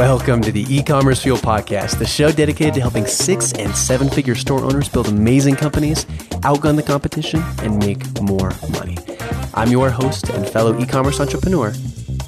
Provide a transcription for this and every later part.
Welcome to the e-commerce fuel podcast, the show dedicated to helping six and seven figure store owners build amazing companies, outgun the competition, and make more money. I'm your host and fellow e-commerce entrepreneur,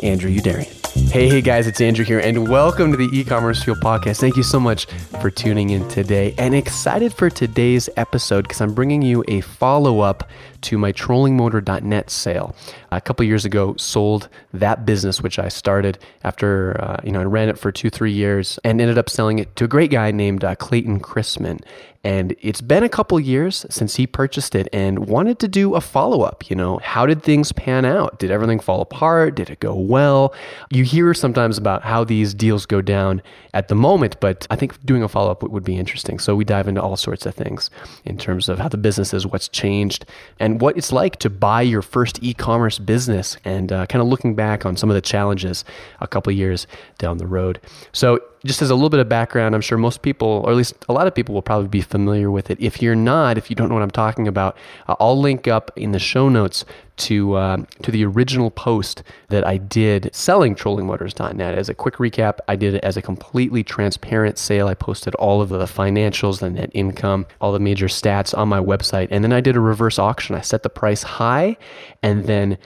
Andrew Youderian. Hey, hey guys, it's Andrew here, and welcome to the e-commerce fuel podcast. Thank you so much for tuning in today, and excited for today's episode because I'm bringing you a follow-up to my trollingmotor.net sale. A couple years ago, sold that business, which I started after, uh, you know, I ran it for two, three years and ended up selling it to a great guy named uh, Clayton Chrisman. And it's been a couple years since he purchased it and wanted to do a follow up. You know, how did things pan out? Did everything fall apart? Did it go well? You hear sometimes about how these deals go down at the moment, but I think doing a follow up would be interesting. So we dive into all sorts of things in terms of how the business is, what's changed, and what it's like to buy your first e commerce business and uh, kind of looking back on some of the challenges a couple years down the road. So just as a little bit of background, I'm sure most people, or at least a lot of people, will probably be familiar with it. If you're not, if you don't know what I'm talking about, uh, I'll link up in the show notes to uh, to the original post that I did selling trollingmotors.net. As a quick recap, I did it as a completely transparent sale. I posted all of the financials, the net income, all the major stats on my website, and then I did a reverse auction. I set the price high, and then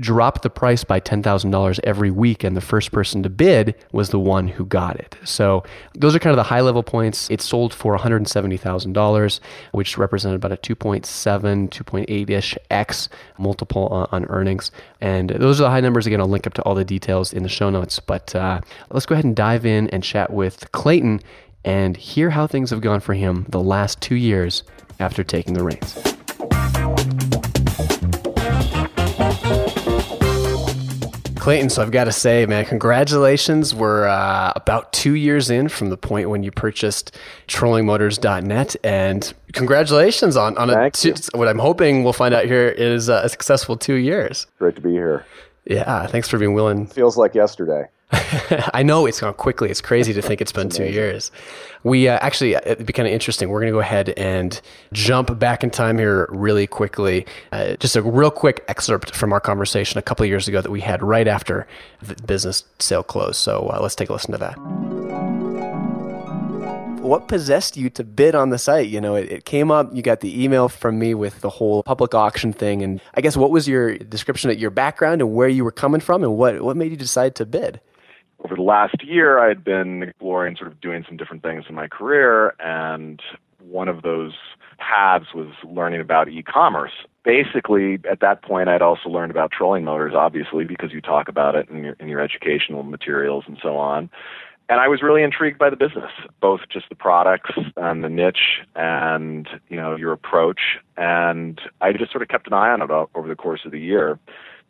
dropped the price by $10,000 every week, and the first person to bid was the one who got it. So, those are kind of the high level points. It sold for $170,000, which represented about a 2.7, 2.8 ish X multiple on, on, earnings. And those are the high numbers. Again, I'll link up to all the details in the show notes. But uh, let's go ahead and dive in and chat with Clayton and hear how things have gone for him the last two years after taking the reins. Clayton, so I've got to say, man, congratulations. We're uh, about two years in from the point when you purchased trollingmotors.net. And congratulations on, on a, two, what I'm hoping we'll find out here is a successful two years. Great to be here. Yeah, thanks for being willing. Feels like yesterday. I know it's gone quickly. It's crazy to think it's been two years. We uh, actually, uh, it'd be kind of interesting. We're going to go ahead and jump back in time here really quickly. Uh, just a real quick excerpt from our conversation a couple years ago that we had right after the business sale closed. So uh, let's take a listen to that what possessed you to bid on the site? You know, it, it, came up, you got the email from me with the whole public auction thing. And I guess what was your description of your background and where you were coming from and what, what made you decide to bid? Over the last year, I had been exploring sort of doing some different things in my career, and one of those paths was learning about e-commerce. Basically, at that point, I'd also learned about trolling motors, obviously, because you talk about it in your in your educational materials and so on. And I was really intrigued by the business, both just the products and the niche, and you know your approach. And I just sort of kept an eye on it over the course of the year.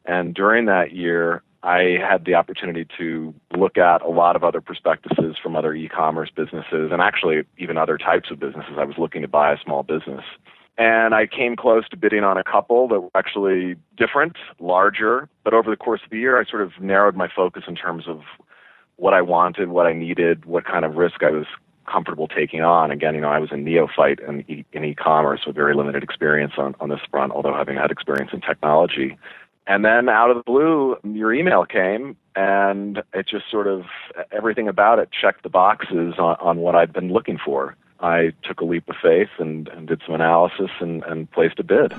And during that year, I had the opportunity to look at a lot of other prospectuses from other e-commerce businesses and actually even other types of businesses. I was looking to buy a small business. And I came close to bidding on a couple that were actually different, larger. But over the course of the year, I sort of narrowed my focus in terms of what I wanted, what I needed, what kind of risk I was comfortable taking on. Again, you know, I was a neophyte in, e- in e-commerce with very limited experience on, on this front, although having had experience in technology. And then out of the blue, your email came, and it just sort of everything about it checked the boxes on, on what I'd been looking for. I took a leap of faith and, and did some analysis and, and placed a bid.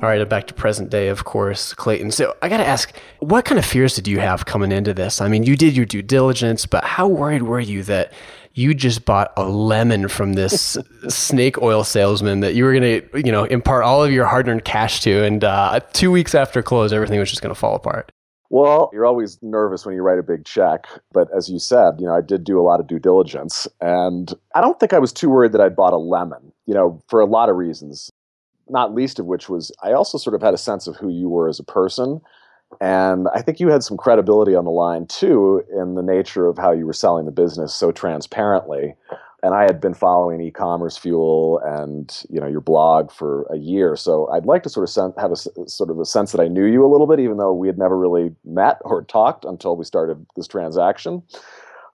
All right, back to present day, of course, Clayton. So I got to ask, what kind of fears did you have coming into this? I mean, you did your due diligence, but how worried were you that you just bought a lemon from this snake oil salesman that you were going to, you know, impart all of your hard-earned cash to, and uh, two weeks after close, everything was just going to fall apart. Well, you're always nervous when you write a big check, but as you said, you know, I did do a lot of due diligence, and I don't think I was too worried that I'd bought a lemon. You know, for a lot of reasons, not least of which was I also sort of had a sense of who you were as a person. And I think you had some credibility on the line too in the nature of how you were selling the business so transparently. And I had been following e-commerce fuel and you know your blog for a year, so I'd like to sort of sen- have a sort of a sense that I knew you a little bit, even though we had never really met or talked until we started this transaction.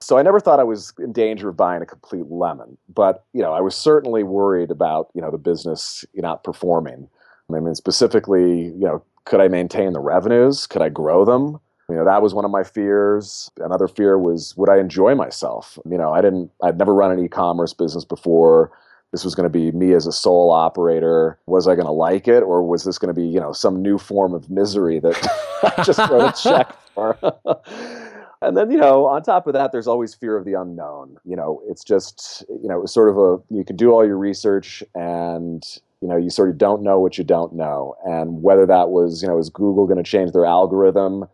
So I never thought I was in danger of buying a complete lemon, but you know I was certainly worried about you know the business not performing. I mean, specifically, you know, could I maintain the revenues? Could I grow them? You know, that was one of my fears. Another fear was would I enjoy myself? You know, I didn't I'd never run an e-commerce business before. This was going to be me as a sole operator. Was I going to like it or was this going to be, you know, some new form of misery that I just wrote a check for? and then, you know, on top of that, there's always fear of the unknown. You know, it's just, you know, it was sort of a, you can do all your research and, you know, you sort of don't know what you don't know. And whether that was, you know, is Google going to change their algorithm?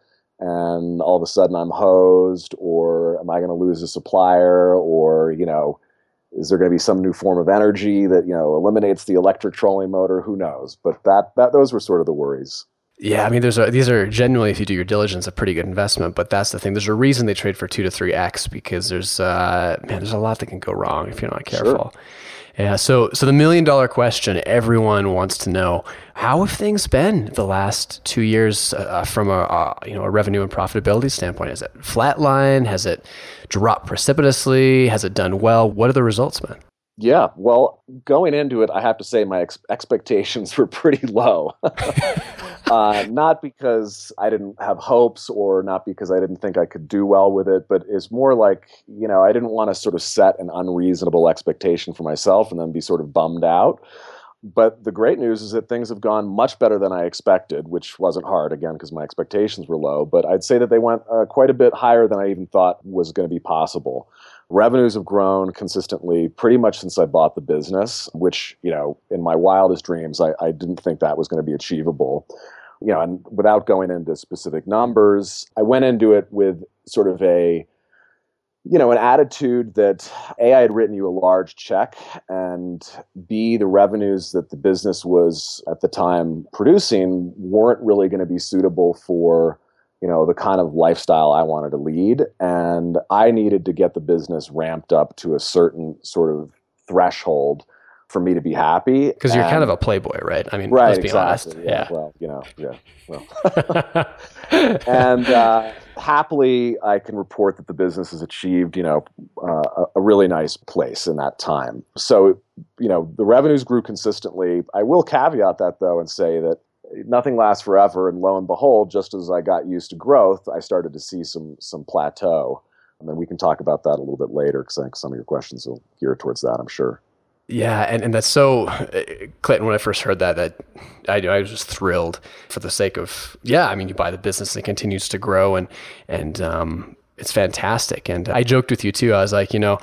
and all of a sudden I'm hosed, or am I going to lose a supplier, or you know, is there going to be some new form of energy that you know eliminates the electric trolling motor? Who knows? But that that those were sort of the worries. Yeah, I mean, there's a, these are generally, if you do your diligence, a pretty good investment. But that's the thing. There's a reason they trade for two to three x because there's uh, man, there's a lot that can go wrong if you're not careful. Sure. Yeah. So, so the million dollar question everyone wants to know: How have things been the last two years uh, from a uh, you know a revenue and profitability standpoint? Is it flatline? Has it dropped precipitously? Has it done well? What are the results, man? Yeah, well, going into it, I have to say my ex- expectations were pretty low. uh, not because I didn't have hopes or not because I didn't think I could do well with it, but it's more like, you know, I didn't want to sort of set an unreasonable expectation for myself and then be sort of bummed out. But the great news is that things have gone much better than I expected, which wasn't hard, again, because my expectations were low. But I'd say that they went uh, quite a bit higher than I even thought was going to be possible revenues have grown consistently pretty much since I bought the business, which, you know, in my wildest dreams, I, I didn't think that was going to be achievable. You know, and without going into specific numbers, I went into it with sort of a, you know, an attitude that A, I had written you a large check, and B, the revenues that the business was at the time producing weren't really going to be suitable for you know the kind of lifestyle I wanted to lead, and I needed to get the business ramped up to a certain sort of threshold for me to be happy. Because you're kind of a playboy, right? I mean, right, let's be exactly. honest. Yeah. yeah. Well, you know, yeah. Well, and uh, happily, I can report that the business has achieved, you know, uh, a really nice place in that time. So, you know, the revenues grew consistently. I will caveat that though and say that nothing lasts forever. And lo and behold, just as I got used to growth, I started to see some some plateau. And then we can talk about that a little bit later because I think some of your questions will gear towards that. I'm sure. Yeah, and, and that's so, Clayton. When I first heard that, that I, I was just thrilled for the sake of yeah. I mean, you buy the business, and it continues to grow, and and um, it's fantastic. And I joked with you too. I was like, you know,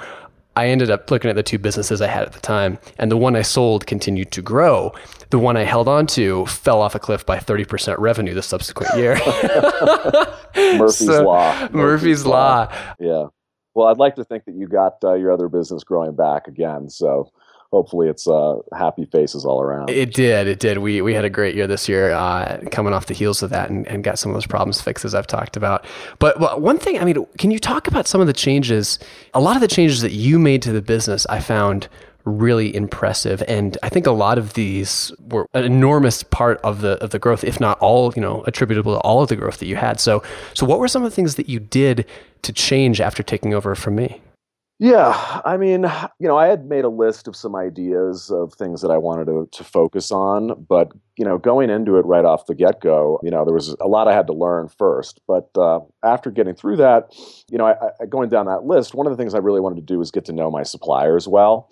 I ended up looking at the two businesses I had at the time, and the one I sold continued to grow. The one I held on to fell off a cliff by 30% revenue the subsequent year. Murphy's so, Law. Murphy's, Murphy's law. law. Yeah. Well, I'd like to think that you got uh, your other business growing back again. So hopefully it's uh, happy faces all around. It did. It did. We we had a great year this year, uh, coming off the heels of that, and, and got some of those problems fixed as I've talked about. But, but one thing, I mean, can you talk about some of the changes? A lot of the changes that you made to the business, I found really impressive and i think a lot of these were an enormous part of the of the growth if not all you know attributable to all of the growth that you had so so what were some of the things that you did to change after taking over from me yeah, I mean, you know, I had made a list of some ideas of things that I wanted to, to focus on, but you know, going into it right off the get go, you know, there was a lot I had to learn first. But uh, after getting through that, you know, I, I, going down that list, one of the things I really wanted to do was get to know my suppliers well.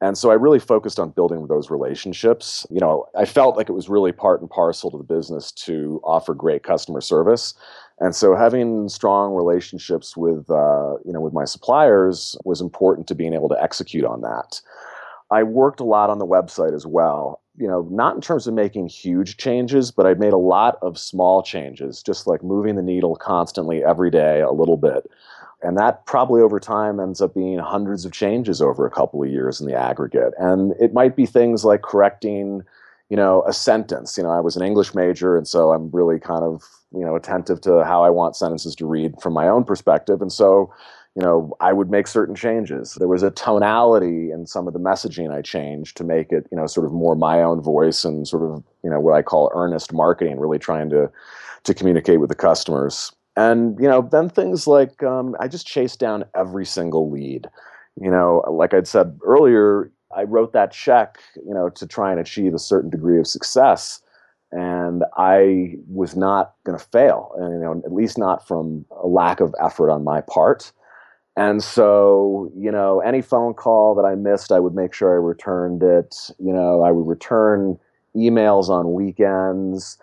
And so I really focused on building those relationships. You know, I felt like it was really part and parcel to the business to offer great customer service. And so having strong relationships with uh, you know with my suppliers was important to being able to execute on that. I worked a lot on the website as well. You know, not in terms of making huge changes, but I made a lot of small changes, just like moving the needle constantly every day a little bit. And that probably over time ends up being hundreds of changes over a couple of years in the aggregate. And it might be things like correcting you know, a sentence. You know, I was an English major, and so I'm really kind of, you know, attentive to how I want sentences to read from my own perspective. And so, you know, I would make certain changes. There was a tonality in some of the messaging I changed to make it, you know, sort of more my own voice and sort of, you know, what I call earnest marketing, really trying to to communicate with the customers. And you know, then things like um, I just chased down every single lead. You know, like I'd said earlier, I wrote that check, you know, to try and achieve a certain degree of success. And I was not going to fail, and you know, at least not from a lack of effort on my part. And so, you know, any phone call that I missed, I would make sure I returned it. You know, I would return emails on weekends.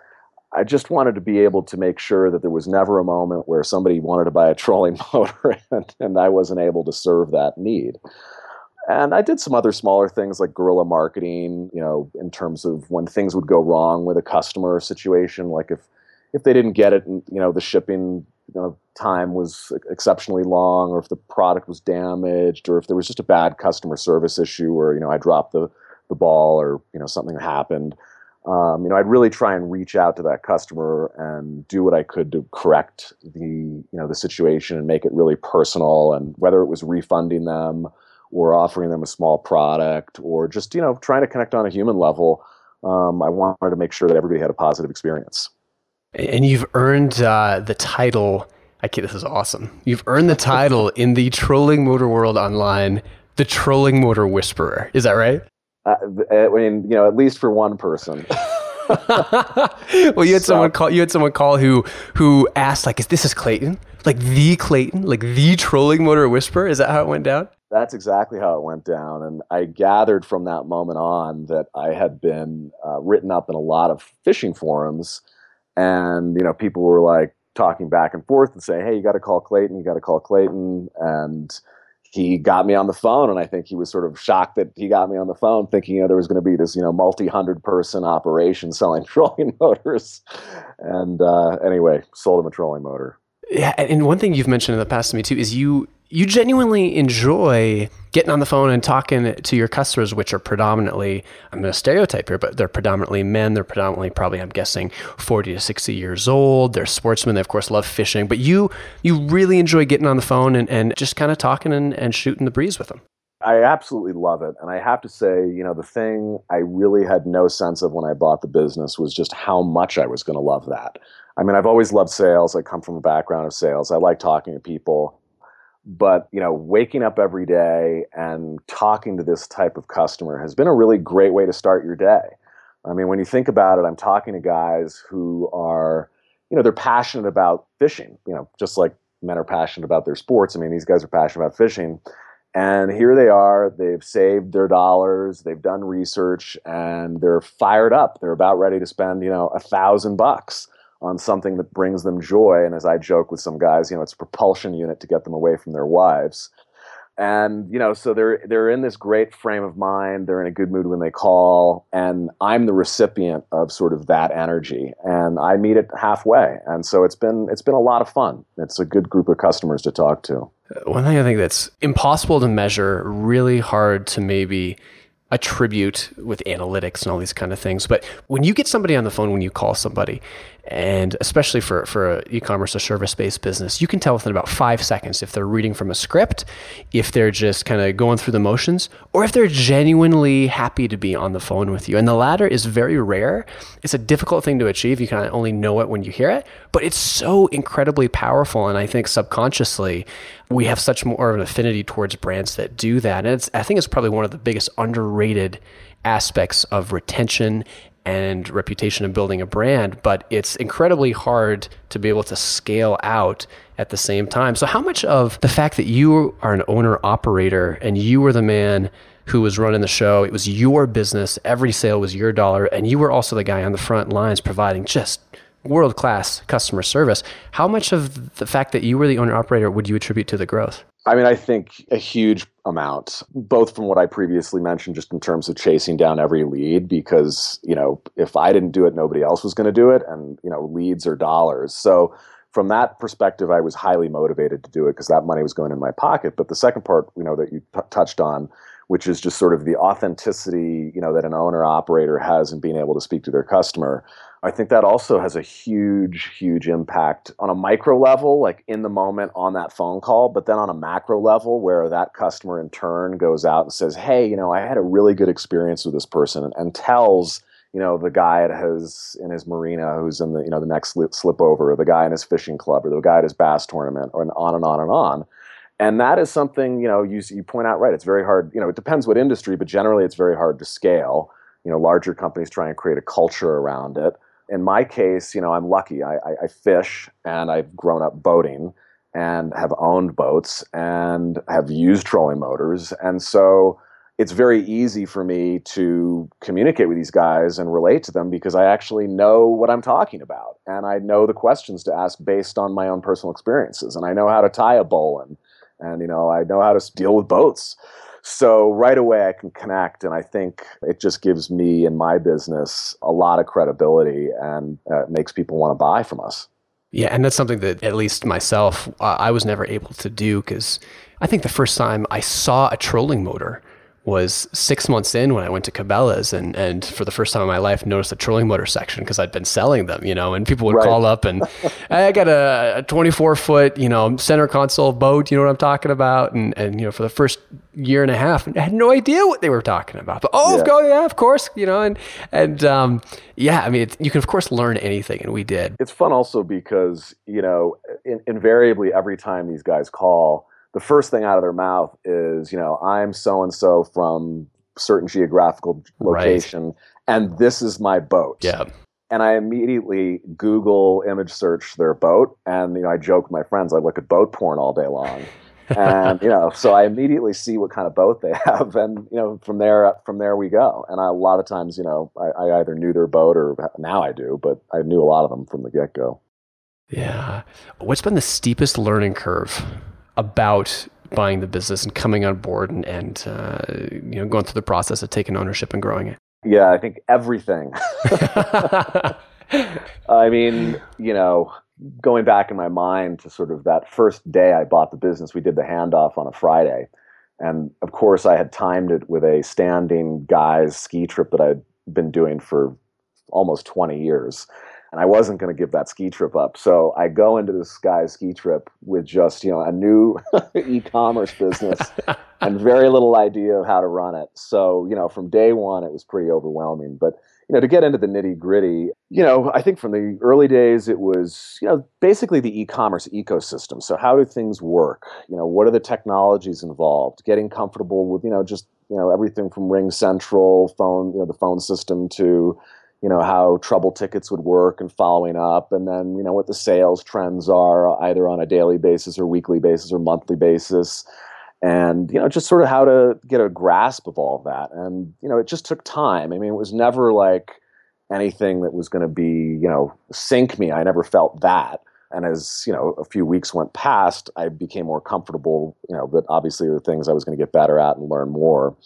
I just wanted to be able to make sure that there was never a moment where somebody wanted to buy a trolling motor and, and I wasn't able to serve that need. And I did some other smaller things like guerrilla marketing, you know, in terms of when things would go wrong with a customer situation, like if if they didn't get it, and you know, the shipping you know, time was exceptionally long, or if the product was damaged, or if there was just a bad customer service issue, or you know, I dropped the the ball, or you know, something happened. Um, you know, I'd really try and reach out to that customer and do what I could to correct the you know the situation and make it really personal. And whether it was refunding them or offering them a small product or just you know trying to connect on a human level um, i wanted to make sure that everybody had a positive experience and you've earned uh, the title i can't, this is awesome you've earned the title in the trolling motor world online the trolling motor whisperer is that right uh, i mean you know at least for one person well, you had so, someone call. You had someone call who who asked like, "Is this is Clayton? Like the Clayton? Like the trolling motor whisperer? Is that how it went down?" That's exactly how it went down. And I gathered from that moment on that I had been uh, written up in a lot of fishing forums. And, you know, people were like talking back and forth and saying, hey, you got to call Clayton, you got to call Clayton. And he got me on the phone. And I think he was sort of shocked that he got me on the phone thinking you know, there was going to be this, you know, multi hundred person operation selling trolling motors. And uh, anyway, sold him a trolling motor. Yeah, and one thing you've mentioned in the past to me too is you you genuinely enjoy getting on the phone and talking to your customers, which are predominantly, I'm going to stereotype here, but they're predominantly men. They're predominantly probably, I'm guessing, 40 to 60 years old. They're sportsmen. They, of course, love fishing. But you you really enjoy getting on the phone and, and just kind of talking and, and shooting the breeze with them. I absolutely love it. And I have to say, you know, the thing I really had no sense of when I bought the business was just how much I was going to love that. I mean, I've always loved sales. I come from a background of sales. I like talking to people but you know waking up every day and talking to this type of customer has been a really great way to start your day. I mean when you think about it i'm talking to guys who are you know they're passionate about fishing you know just like men are passionate about their sports. I mean these guys are passionate about fishing. And here they are they've saved their dollars they've done research and they're fired up. They're about ready to spend you know a thousand bucks on something that brings them joy. And as I joke with some guys, you know, it's a propulsion unit to get them away from their wives. And you know, so they're they're in this great frame of mind. They're in a good mood when they call, and I'm the recipient of sort of that energy, and I meet it halfway. And so it's been it's been a lot of fun. It's a good group of customers to talk to. One thing I think that's impossible to measure, really hard to maybe attribute with analytics and all these kind of things. But when you get somebody on the phone, when you call somebody, and especially for, for an e-commerce or service-based business, you can tell within about five seconds if they're reading from a script, if they're just kind of going through the motions, or if they're genuinely happy to be on the phone with you. And the latter is very rare. It's a difficult thing to achieve. You kind of only know it when you hear it, but it's so incredibly powerful. And I think subconsciously, we have such more of an affinity towards brands that do that. And I think it's probably one of the biggest underrated aspects of retention and reputation of building a brand, but it's incredibly hard to be able to scale out at the same time. So, how much of the fact that you are an owner operator and you were the man who was running the show, it was your business, every sale was your dollar, and you were also the guy on the front lines providing just world class customer service. How much of the fact that you were the owner operator would you attribute to the growth? I mean, I think a huge amount, both from what I previously mentioned, just in terms of chasing down every lead, because, you know, if I didn't do it, nobody else was going to do it. And, you know, leads are dollars. So, from that perspective, I was highly motivated to do it because that money was going in my pocket. But the second part, you know, that you t- touched on, which is just sort of the authenticity, you know, that an owner operator has in being able to speak to their customer. I think that also has a huge, huge impact on a micro level, like in the moment on that phone call, but then on a macro level where that customer in turn goes out and says, Hey, you know, I had a really good experience with this person and, tells, you know, the guy at his in his marina who's in the, you know, the next slip, slip over, or the guy in his fishing club, or the guy at his bass tournament, or and on and on and on. And that is something, you know, you, you point out right. It's very hard, you know, it depends what industry, but generally it's very hard to scale. You know, larger companies try and create a culture around it In my case, you know, I'm lucky. I, I, I fish and I've grown up boating and have owned boats and have used trolling motors. And so it's very easy for me to communicate with these guys and relate to them because I actually know what I'm talking about and I know the questions to ask based on my own personal experiences and I know how to tie a bowline and you know I know how to deal with boats. So right away I can connect and I think it just gives me and my business a lot of credibility and uh, makes people want to buy from us. Yeah, and that's something that at least myself uh, I was never able to do because I think the first time I saw a trolling motor was six months in when I went to Cabela's and, and for the first time in my life noticed the trolling motor section because I'd been selling them, you know, and people would right. call up and I got a, a 24 foot, you know, center console boat, you know what I'm talking about? And, and, you know, for the first year and a half, I had no idea what they were talking about, but oh, yeah, yeah of course, you know, and, and, um, yeah, I mean, you can of course learn anything and we did. It's fun also because, you know, in, invariably every time these guys call, the first thing out of their mouth is, you know, I'm so and so from certain geographical location, right. and this is my boat. Yeah. And I immediately Google image search their boat, and you know, I joke with my friends, I look at boat porn all day long. and you know, so I immediately see what kind of boat they have, and you know, from there, from there we go. And I, a lot of times, you know, I, I either knew their boat or now I do, but I knew a lot of them from the get go. Yeah. What's been the steepest learning curve about buying the business and coming on board and, and uh, you know going through the process of taking ownership and growing it? Yeah, I think everything. I mean, you know, going back in my mind to sort of that first day I bought the business, we did the handoff on a Friday. And of course, I had timed it with a standing guys ski trip that I'd been doing for almost 20 years and I wasn't going to give that ski trip up. So I go into this guy's ski trip with just you know a new e-commerce business and very little idea of how to run it. So you know from day one it was pretty overwhelming. But you know to get into the nitty gritty, you know I think from the early days it was you know basically the e-commerce ecosystem. So how do things work? You know what are the technologies involved? Getting comfortable with you know just you know everything from RingCentral phone you know the phone system to you know how trouble tickets would work and following up and then you know what the sales trends are either on a daily basis or weekly basis or monthly basis. And you know just sort of how to get a grasp of all of that. And you know it just took time. I mean it was never like anything that was going to be you know sink me. I never felt that. And as you know a few weeks went past i became more comfortable you know but obviously were things i was going to get better at and learn more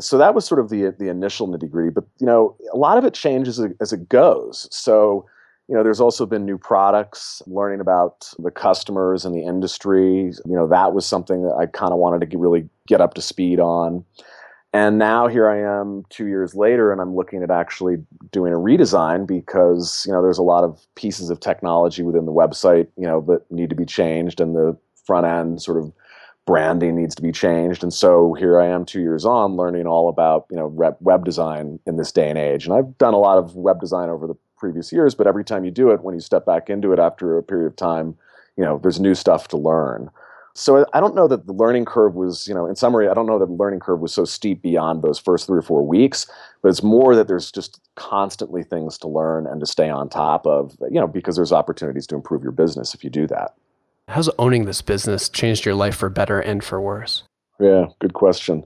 so that was sort of the the initial nitty gritty. But you know, a lot of it changes as, as it goes. So you know, there's also been new products, learning about the customers and the industry. You know, that was something that I kind of wanted to really get up to speed on. And now here I am two years later, and I'm looking at actually doing a redesign because you know there's a lot of pieces of technology within the website you know that need to be changed, and the front end sort of branding needs to be changed. And so here I am two years on learning all about, you know, web design in this day and age. And I've done a lot of web design over the previous years, but every time you do it, when you step back into it after a period of time, you know, there's new stuff to learn. So I don't know that the learning curve was, you know, in summary, I don't know that the learning curve was so steep beyond those first three or four weeks, but it's more that there's just constantly things to learn and to stay on top of, you know, because there's opportunities to improve your business if you do that. How's owning this business changed your life for better and for worse? Yeah, good question.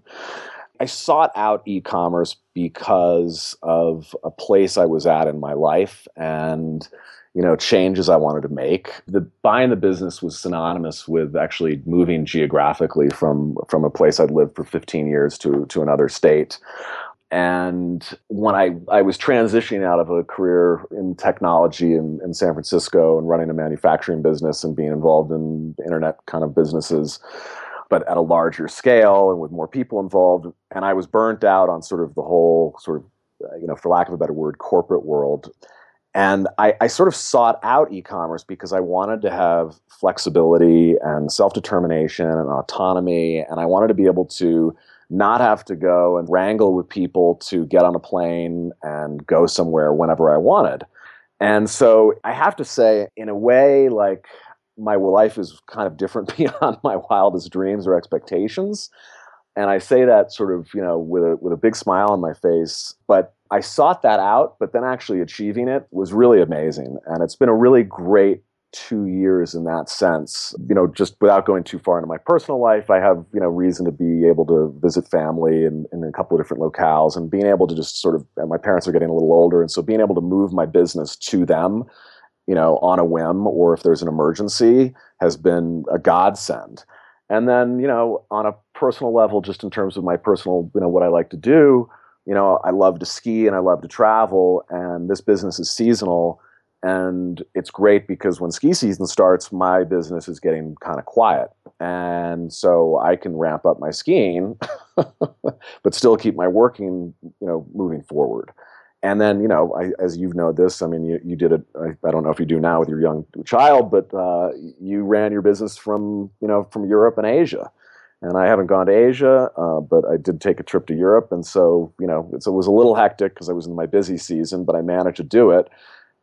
I sought out e commerce because of a place I was at in my life and you know changes I wanted to make. The buying the business was synonymous with actually moving geographically from from a place I'd lived for 15 years to to another state. And when I, I was transitioning out of a career in technology in, in San Francisco and running a manufacturing business and being involved in internet kind of businesses, but at a larger scale and with more people involved, and I was burnt out on sort of the whole sort of, uh, you know, for lack of a better word, corporate world. And I, I sort of sought out e commerce because I wanted to have flexibility and self determination and autonomy. And I wanted to be able to not have to go and wrangle with people to get on a plane and go somewhere whenever I wanted. And so I have to say, in a way, like my life is kind of different beyond my wildest dreams or expectations. And I say that sort of, you know, with a with a big smile on my face. But I sought that out, but then actually achieving it was really amazing. And it's been a really great two years in that sense. You know, just without going too far into my personal life, I have, you know, reason to be able to visit family in, in a couple of different locales and being able to just sort of, my parents are getting a little older. And so being able to move my business to them, you know, on a whim or if there's an emergency has been a godsend. And then, you know, on a personal level, just in terms of my personal, you know, what I like to do, you know, I love to ski and I love to travel, and this business is seasonal. And it's great because when ski season starts, my business is getting kind of quiet. And so I can ramp up my skiing, but still keep my working, you know, moving forward. And then, you know, I, as you've known this, I mean, you, you did it, I, I, don't know if you do now with your young child, but uh, you ran your business from, you know, from Europe and Asia and I haven't gone to Asia, uh, but I did take a trip to Europe, and so you know it was a little hectic because I was in my busy season, but I managed to do it,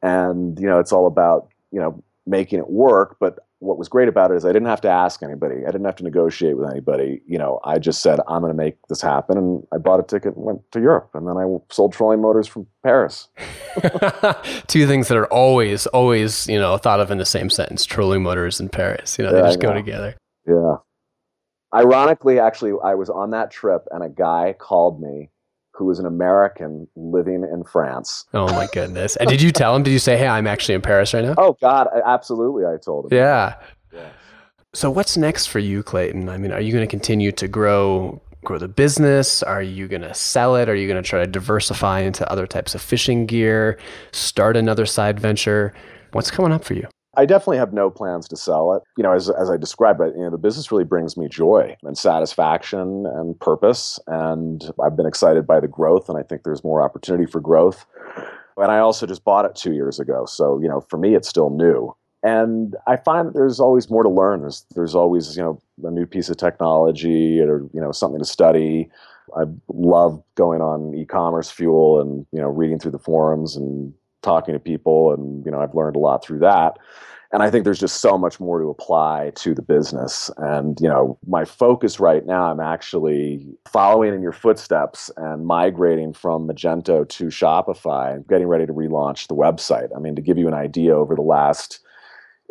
and you know it's all about you know making it work. But what was great about it is I didn't have to ask anybody, I didn't have to negotiate with anybody. You know, I just said I'm going to make this happen, and I bought a ticket and went to Europe, and then I sold trolling motors from Paris. Two things that are always, always you know thought of in the same sentence: trolling motors and Paris. You know, they just go together. Yeah. Ironically, actually, I was on that trip and a guy called me who was an American living in France. Oh my goodness. and did you tell him? Did you say, hey, I'm actually in Paris right now? Oh, God, absolutely. I told him. Yeah. yeah. So what's next for you, Clayton? I mean, are you going to continue to grow grow the business? Are you going to sell it? Are you going to try to diversify into other types of fishing gear, start another side venture? What's coming up for you? I definitely have no plans to sell it. You know, as, as I described it, you know, the business really brings me joy and satisfaction and purpose. And I've been excited by the growth, and I think there's more opportunity for growth. And I also just bought it two years ago. So, you know, for me, it's still new. And I find that there's always more to learn. There's, there's always, you know, a new piece of technology or, you know, something to study. I love going on e-commerce fuel and, you know, reading through the forums and talking to people and you know I've learned a lot through that. And I think there's just so much more to apply to the business. And you know my focus right now I'm actually following in your footsteps and migrating from Magento to Shopify and getting ready to relaunch the website. I mean to give you an idea over the last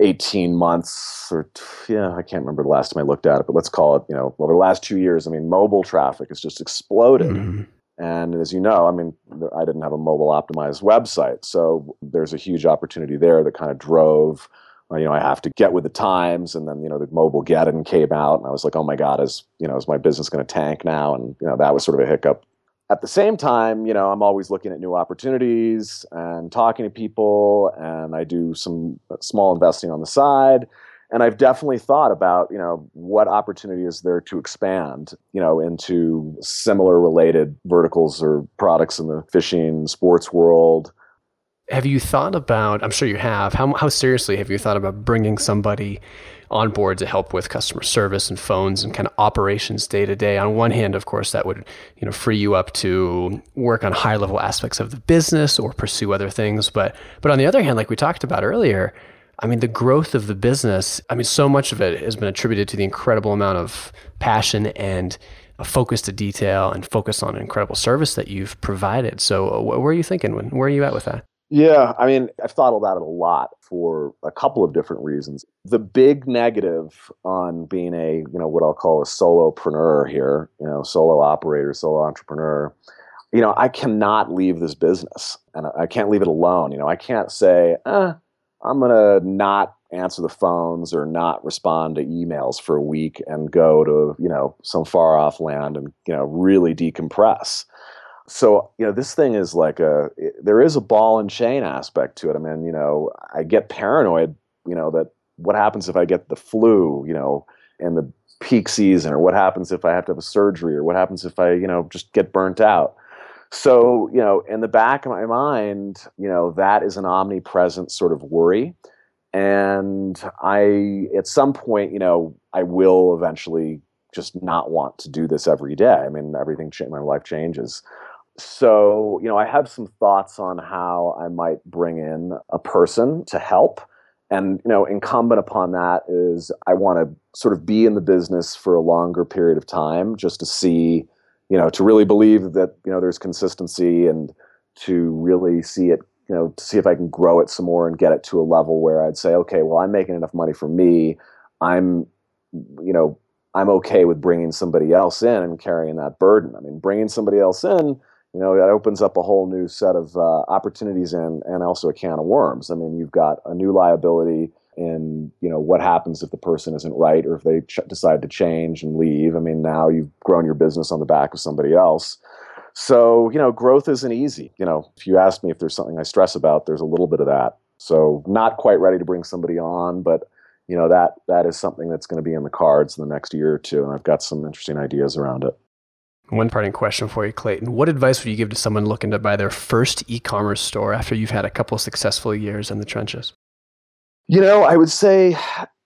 18 months or yeah I can't remember the last time I looked at it but let's call it you know over the last 2 years I mean mobile traffic has just exploded. Mm-hmm and as you know, I mean, I didn't have a mobile optimized website. So there's a huge opportunity there that kind of drove, uh, you know, I have to get with the times. And then, you know, the Mobilegeddon came out. And I was like, oh my God, is, you know, is my business going to tank now? And, you know, that was sort of a hiccup. At the same time, you know, I'm always looking at new opportunities and talking to people. And I do some small investing on the side and I've definitely thought about, you know, what opportunity is there to expand, you know, into similar related verticals or products in the fishing sports world. Have you thought about, I'm sure you have, how, how seriously have you thought about bringing somebody on board to help with customer service and phones and kind of operations day to day? On one hand, of course, that would, you know, free you up to work on high level aspects of the business or pursue other things. But, but on the other hand, like we talked about earlier, I mean, the growth of the business, I mean, so much of it has been attributed to the incredible amount of passion and a focus to detail and focus on an incredible service that you've provided. So, uh, where are you thinking? Where are you at with that? Yeah, I mean, I've thought about it a lot for a couple of different reasons. The big negative on being a, you know, what I'll call a solopreneur here, you know, solo operator, solo entrepreneur, you know, I cannot leave this business and I can't leave it alone. You know, I can't say, eh, I'm going to not answer the phones or not respond to emails for a week and go to, you know, some far off land and, you know, really decompress. So, you know, this thing is like a, there is a ball and chain aspect to it. I mean, you know, I get paranoid, you know, that what happens if I get the flu, you know, in the peak season, or what happens if I have to have a surgery, or what happens if I, you know, just get burnt out. So, you know, in the back of my mind, you know, that is an omnipresent sort of worry. And I, at some point, you know, I will eventually just not want to do this every day. I mean, everything, my life changes. So, you know, I have some thoughts on how I might bring in a person to help And you know, incumbent upon that is I want to sort of be in the business for a longer period of time, just to see, you know, to really believe that you know there's consistency and to really see it, you know, to see if I can grow it some more and get it to a level where I'd say, okay, well, I'm making enough money for me. I'm, you know, I'm okay with bringing somebody else in and carrying that burden. I mean, bringing somebody else in you know that opens up a whole new set of uh, opportunities and and also a can of worms. I mean, you've got a new liability in you know what happens if the person isn't right or if they ch- decide to change and leave. I mean, now you've grown your business on the back of somebody else. So you know, growth isn't easy. You know, if you ask me if there's something I stress about, there's a little bit of that. So not quite ready to bring somebody on, but you know that that is something that's going to be in the cards in the next year or two, and I've got some interesting ideas around it. One parting question for you, Clayton. What advice would you give to someone looking to buy their first e commerce store after you've had a couple successful years in the trenches? You know, I would say,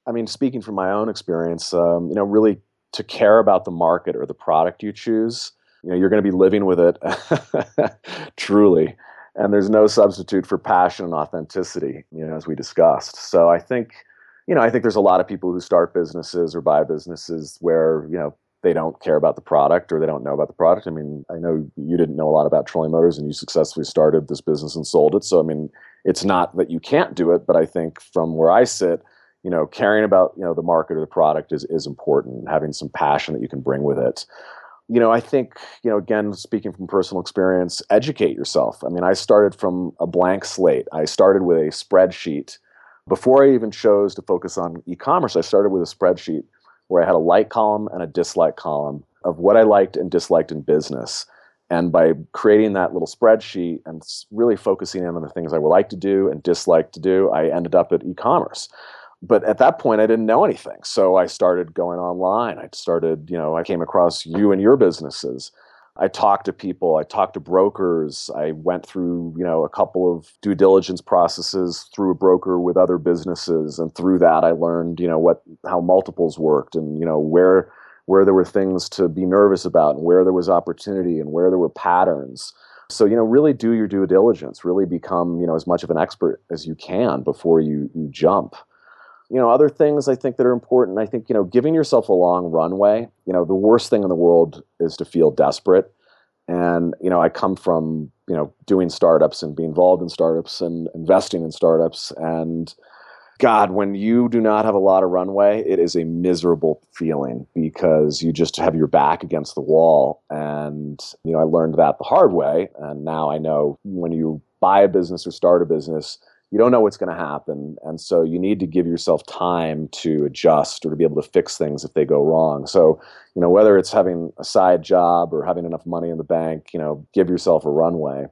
I mean, speaking from my own experience, um, you know, really to care about the market or the product you choose. You know, you're going to be living with it truly. And there's no substitute for passion and authenticity, you know, as we discussed. So I think, you know, I think there's a lot of people who start businesses or buy businesses where, you know, they don't care about the product or they don't know about the product. I mean, I know you didn't know a lot about Trolling Motors and you successfully started this business and sold it. So, I mean, it's not that you can't do it, but I think from where I sit, you know, caring about, you know, the market or the product is, is important, having some passion that you can bring with it. You know, I think, you know, again, speaking from personal experience, educate yourself. I mean, I started from a blank slate. I started with a spreadsheet. Before I even chose to focus on e commerce, I started with a spreadsheet where I had a like column and a dislike column of what I liked and disliked in business. And by creating that little spreadsheet and really focusing in on the things I would like to do and dislike to do, I ended up at e commerce. But at that point, I didn't know anything. So I started going online. I started, you know, I came across you and your businesses. I talked to people, I talked to brokers, I went through, you know, a couple of due diligence processes through a broker with other businesses and through that I learned, you know, what how multiples worked and, you know, where where there were things to be nervous about and where there was opportunity and where there were patterns. So, you know, really do your due diligence, really become, you know, as much of an expert as you can before you you jump you know other things i think that are important i think you know giving yourself a long runway you know the worst thing in the world is to feel desperate and you know i come from you know doing startups and being involved in startups and investing in startups and god when you do not have a lot of runway it is a miserable feeling because you just have your back against the wall. And you know i learned that the hard way. And now i know when you buy a business or start a business you don't know what's going to happen. And so you need to give yourself time to adjust or to be able to fix things if they go wrong. So you know whether it's having a side job or having enough money in the bank you know give yourself a runway.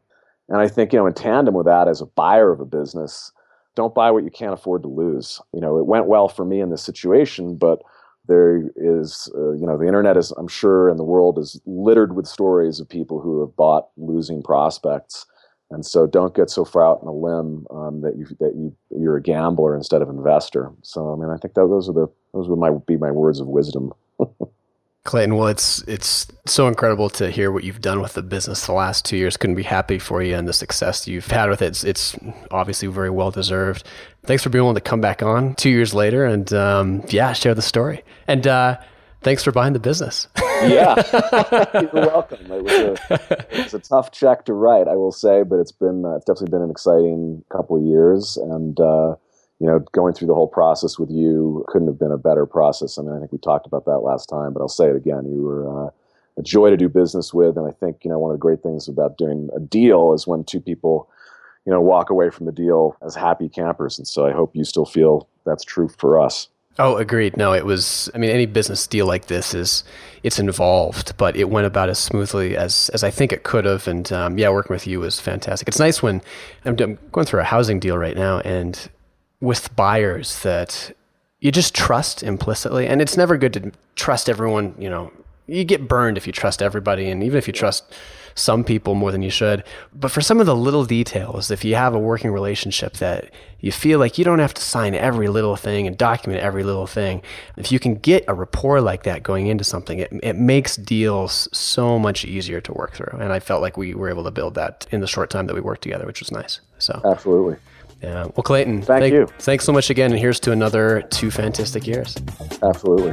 And i think you know in tandem with that as a buyer of a business don't buy what you can't afford to lose you know it went well for me in this situation but there is uh, you know the internet is i'm sure and the world is littered with stories of people who have bought losing prospects and so don't get so far out on a limb um, that you that you you're a gambler instead of investor. So I mean, I think that those are the those would my be my words of wisdom. Clayton, well, it's it's so incredible to hear what you've done with the business the last two years. Couldn't be happy for you and the success you've had with it. It's, it's obviously very well deserved. Thanks for being willing to come back on two years later and um, yeah, share the story. And uh, thanks for buying the business. yeah, you're welcome. It was, a, it was, a, tough check to write, I will say, but it's been uh, it's definitely been an exciting couple of years, and uh, you know, going through the whole process with you couldn't have been a better process. I mean, I think we talked about that last time, but I'll say it again. You were uh, a joy to do business with, and I think you know one of the great things about doing a deal is when two people you know walk away from the deal as happy campers, and so I hope you still feel that's true for us. Oh, agreed. No, it was. I mean, any business deal like this is it's involved, but it went about as smoothly as as I think it could have. And um, yeah, working with you was fantastic. It's nice when I'm, I'm going through a housing deal right now, and with buyers that you just trust implicitly, and it's never good to trust everyone. You know, you get burned if you trust everybody, and even if you trust some people more than you should. But for some of the little details, if you have a working relationship that you feel like you don't have to sign every little thing and document every little thing, if you can get a rapport like that going into something, it, it makes deals so much easier to work through. And I felt like we were able to build that in the short time that we worked together, which was nice. So absolutely. Yeah. Well, Clayton, thank, thank you. Thanks so much again. And here's to another two fantastic years. Absolutely.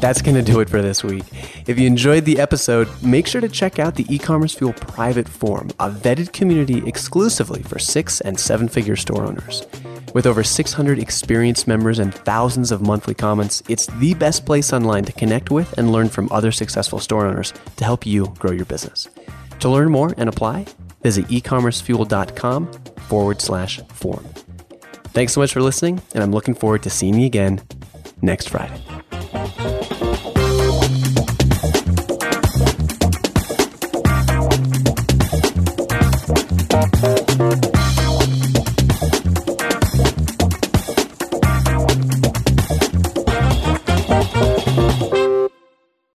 That's going to do it for this week. If you enjoyed the episode, make sure to check out the e-commerce fuel private forum, a vetted community exclusively for six and seven figure store owners. With over 600 experienced members and thousands of monthly comments, it's the best place online to connect with and learn from other successful store owners to help you grow your business. To learn more and apply, visit ecommercefuel.com forward slash form. Thanks so much for listening, and I'm looking forward to seeing you again next Friday.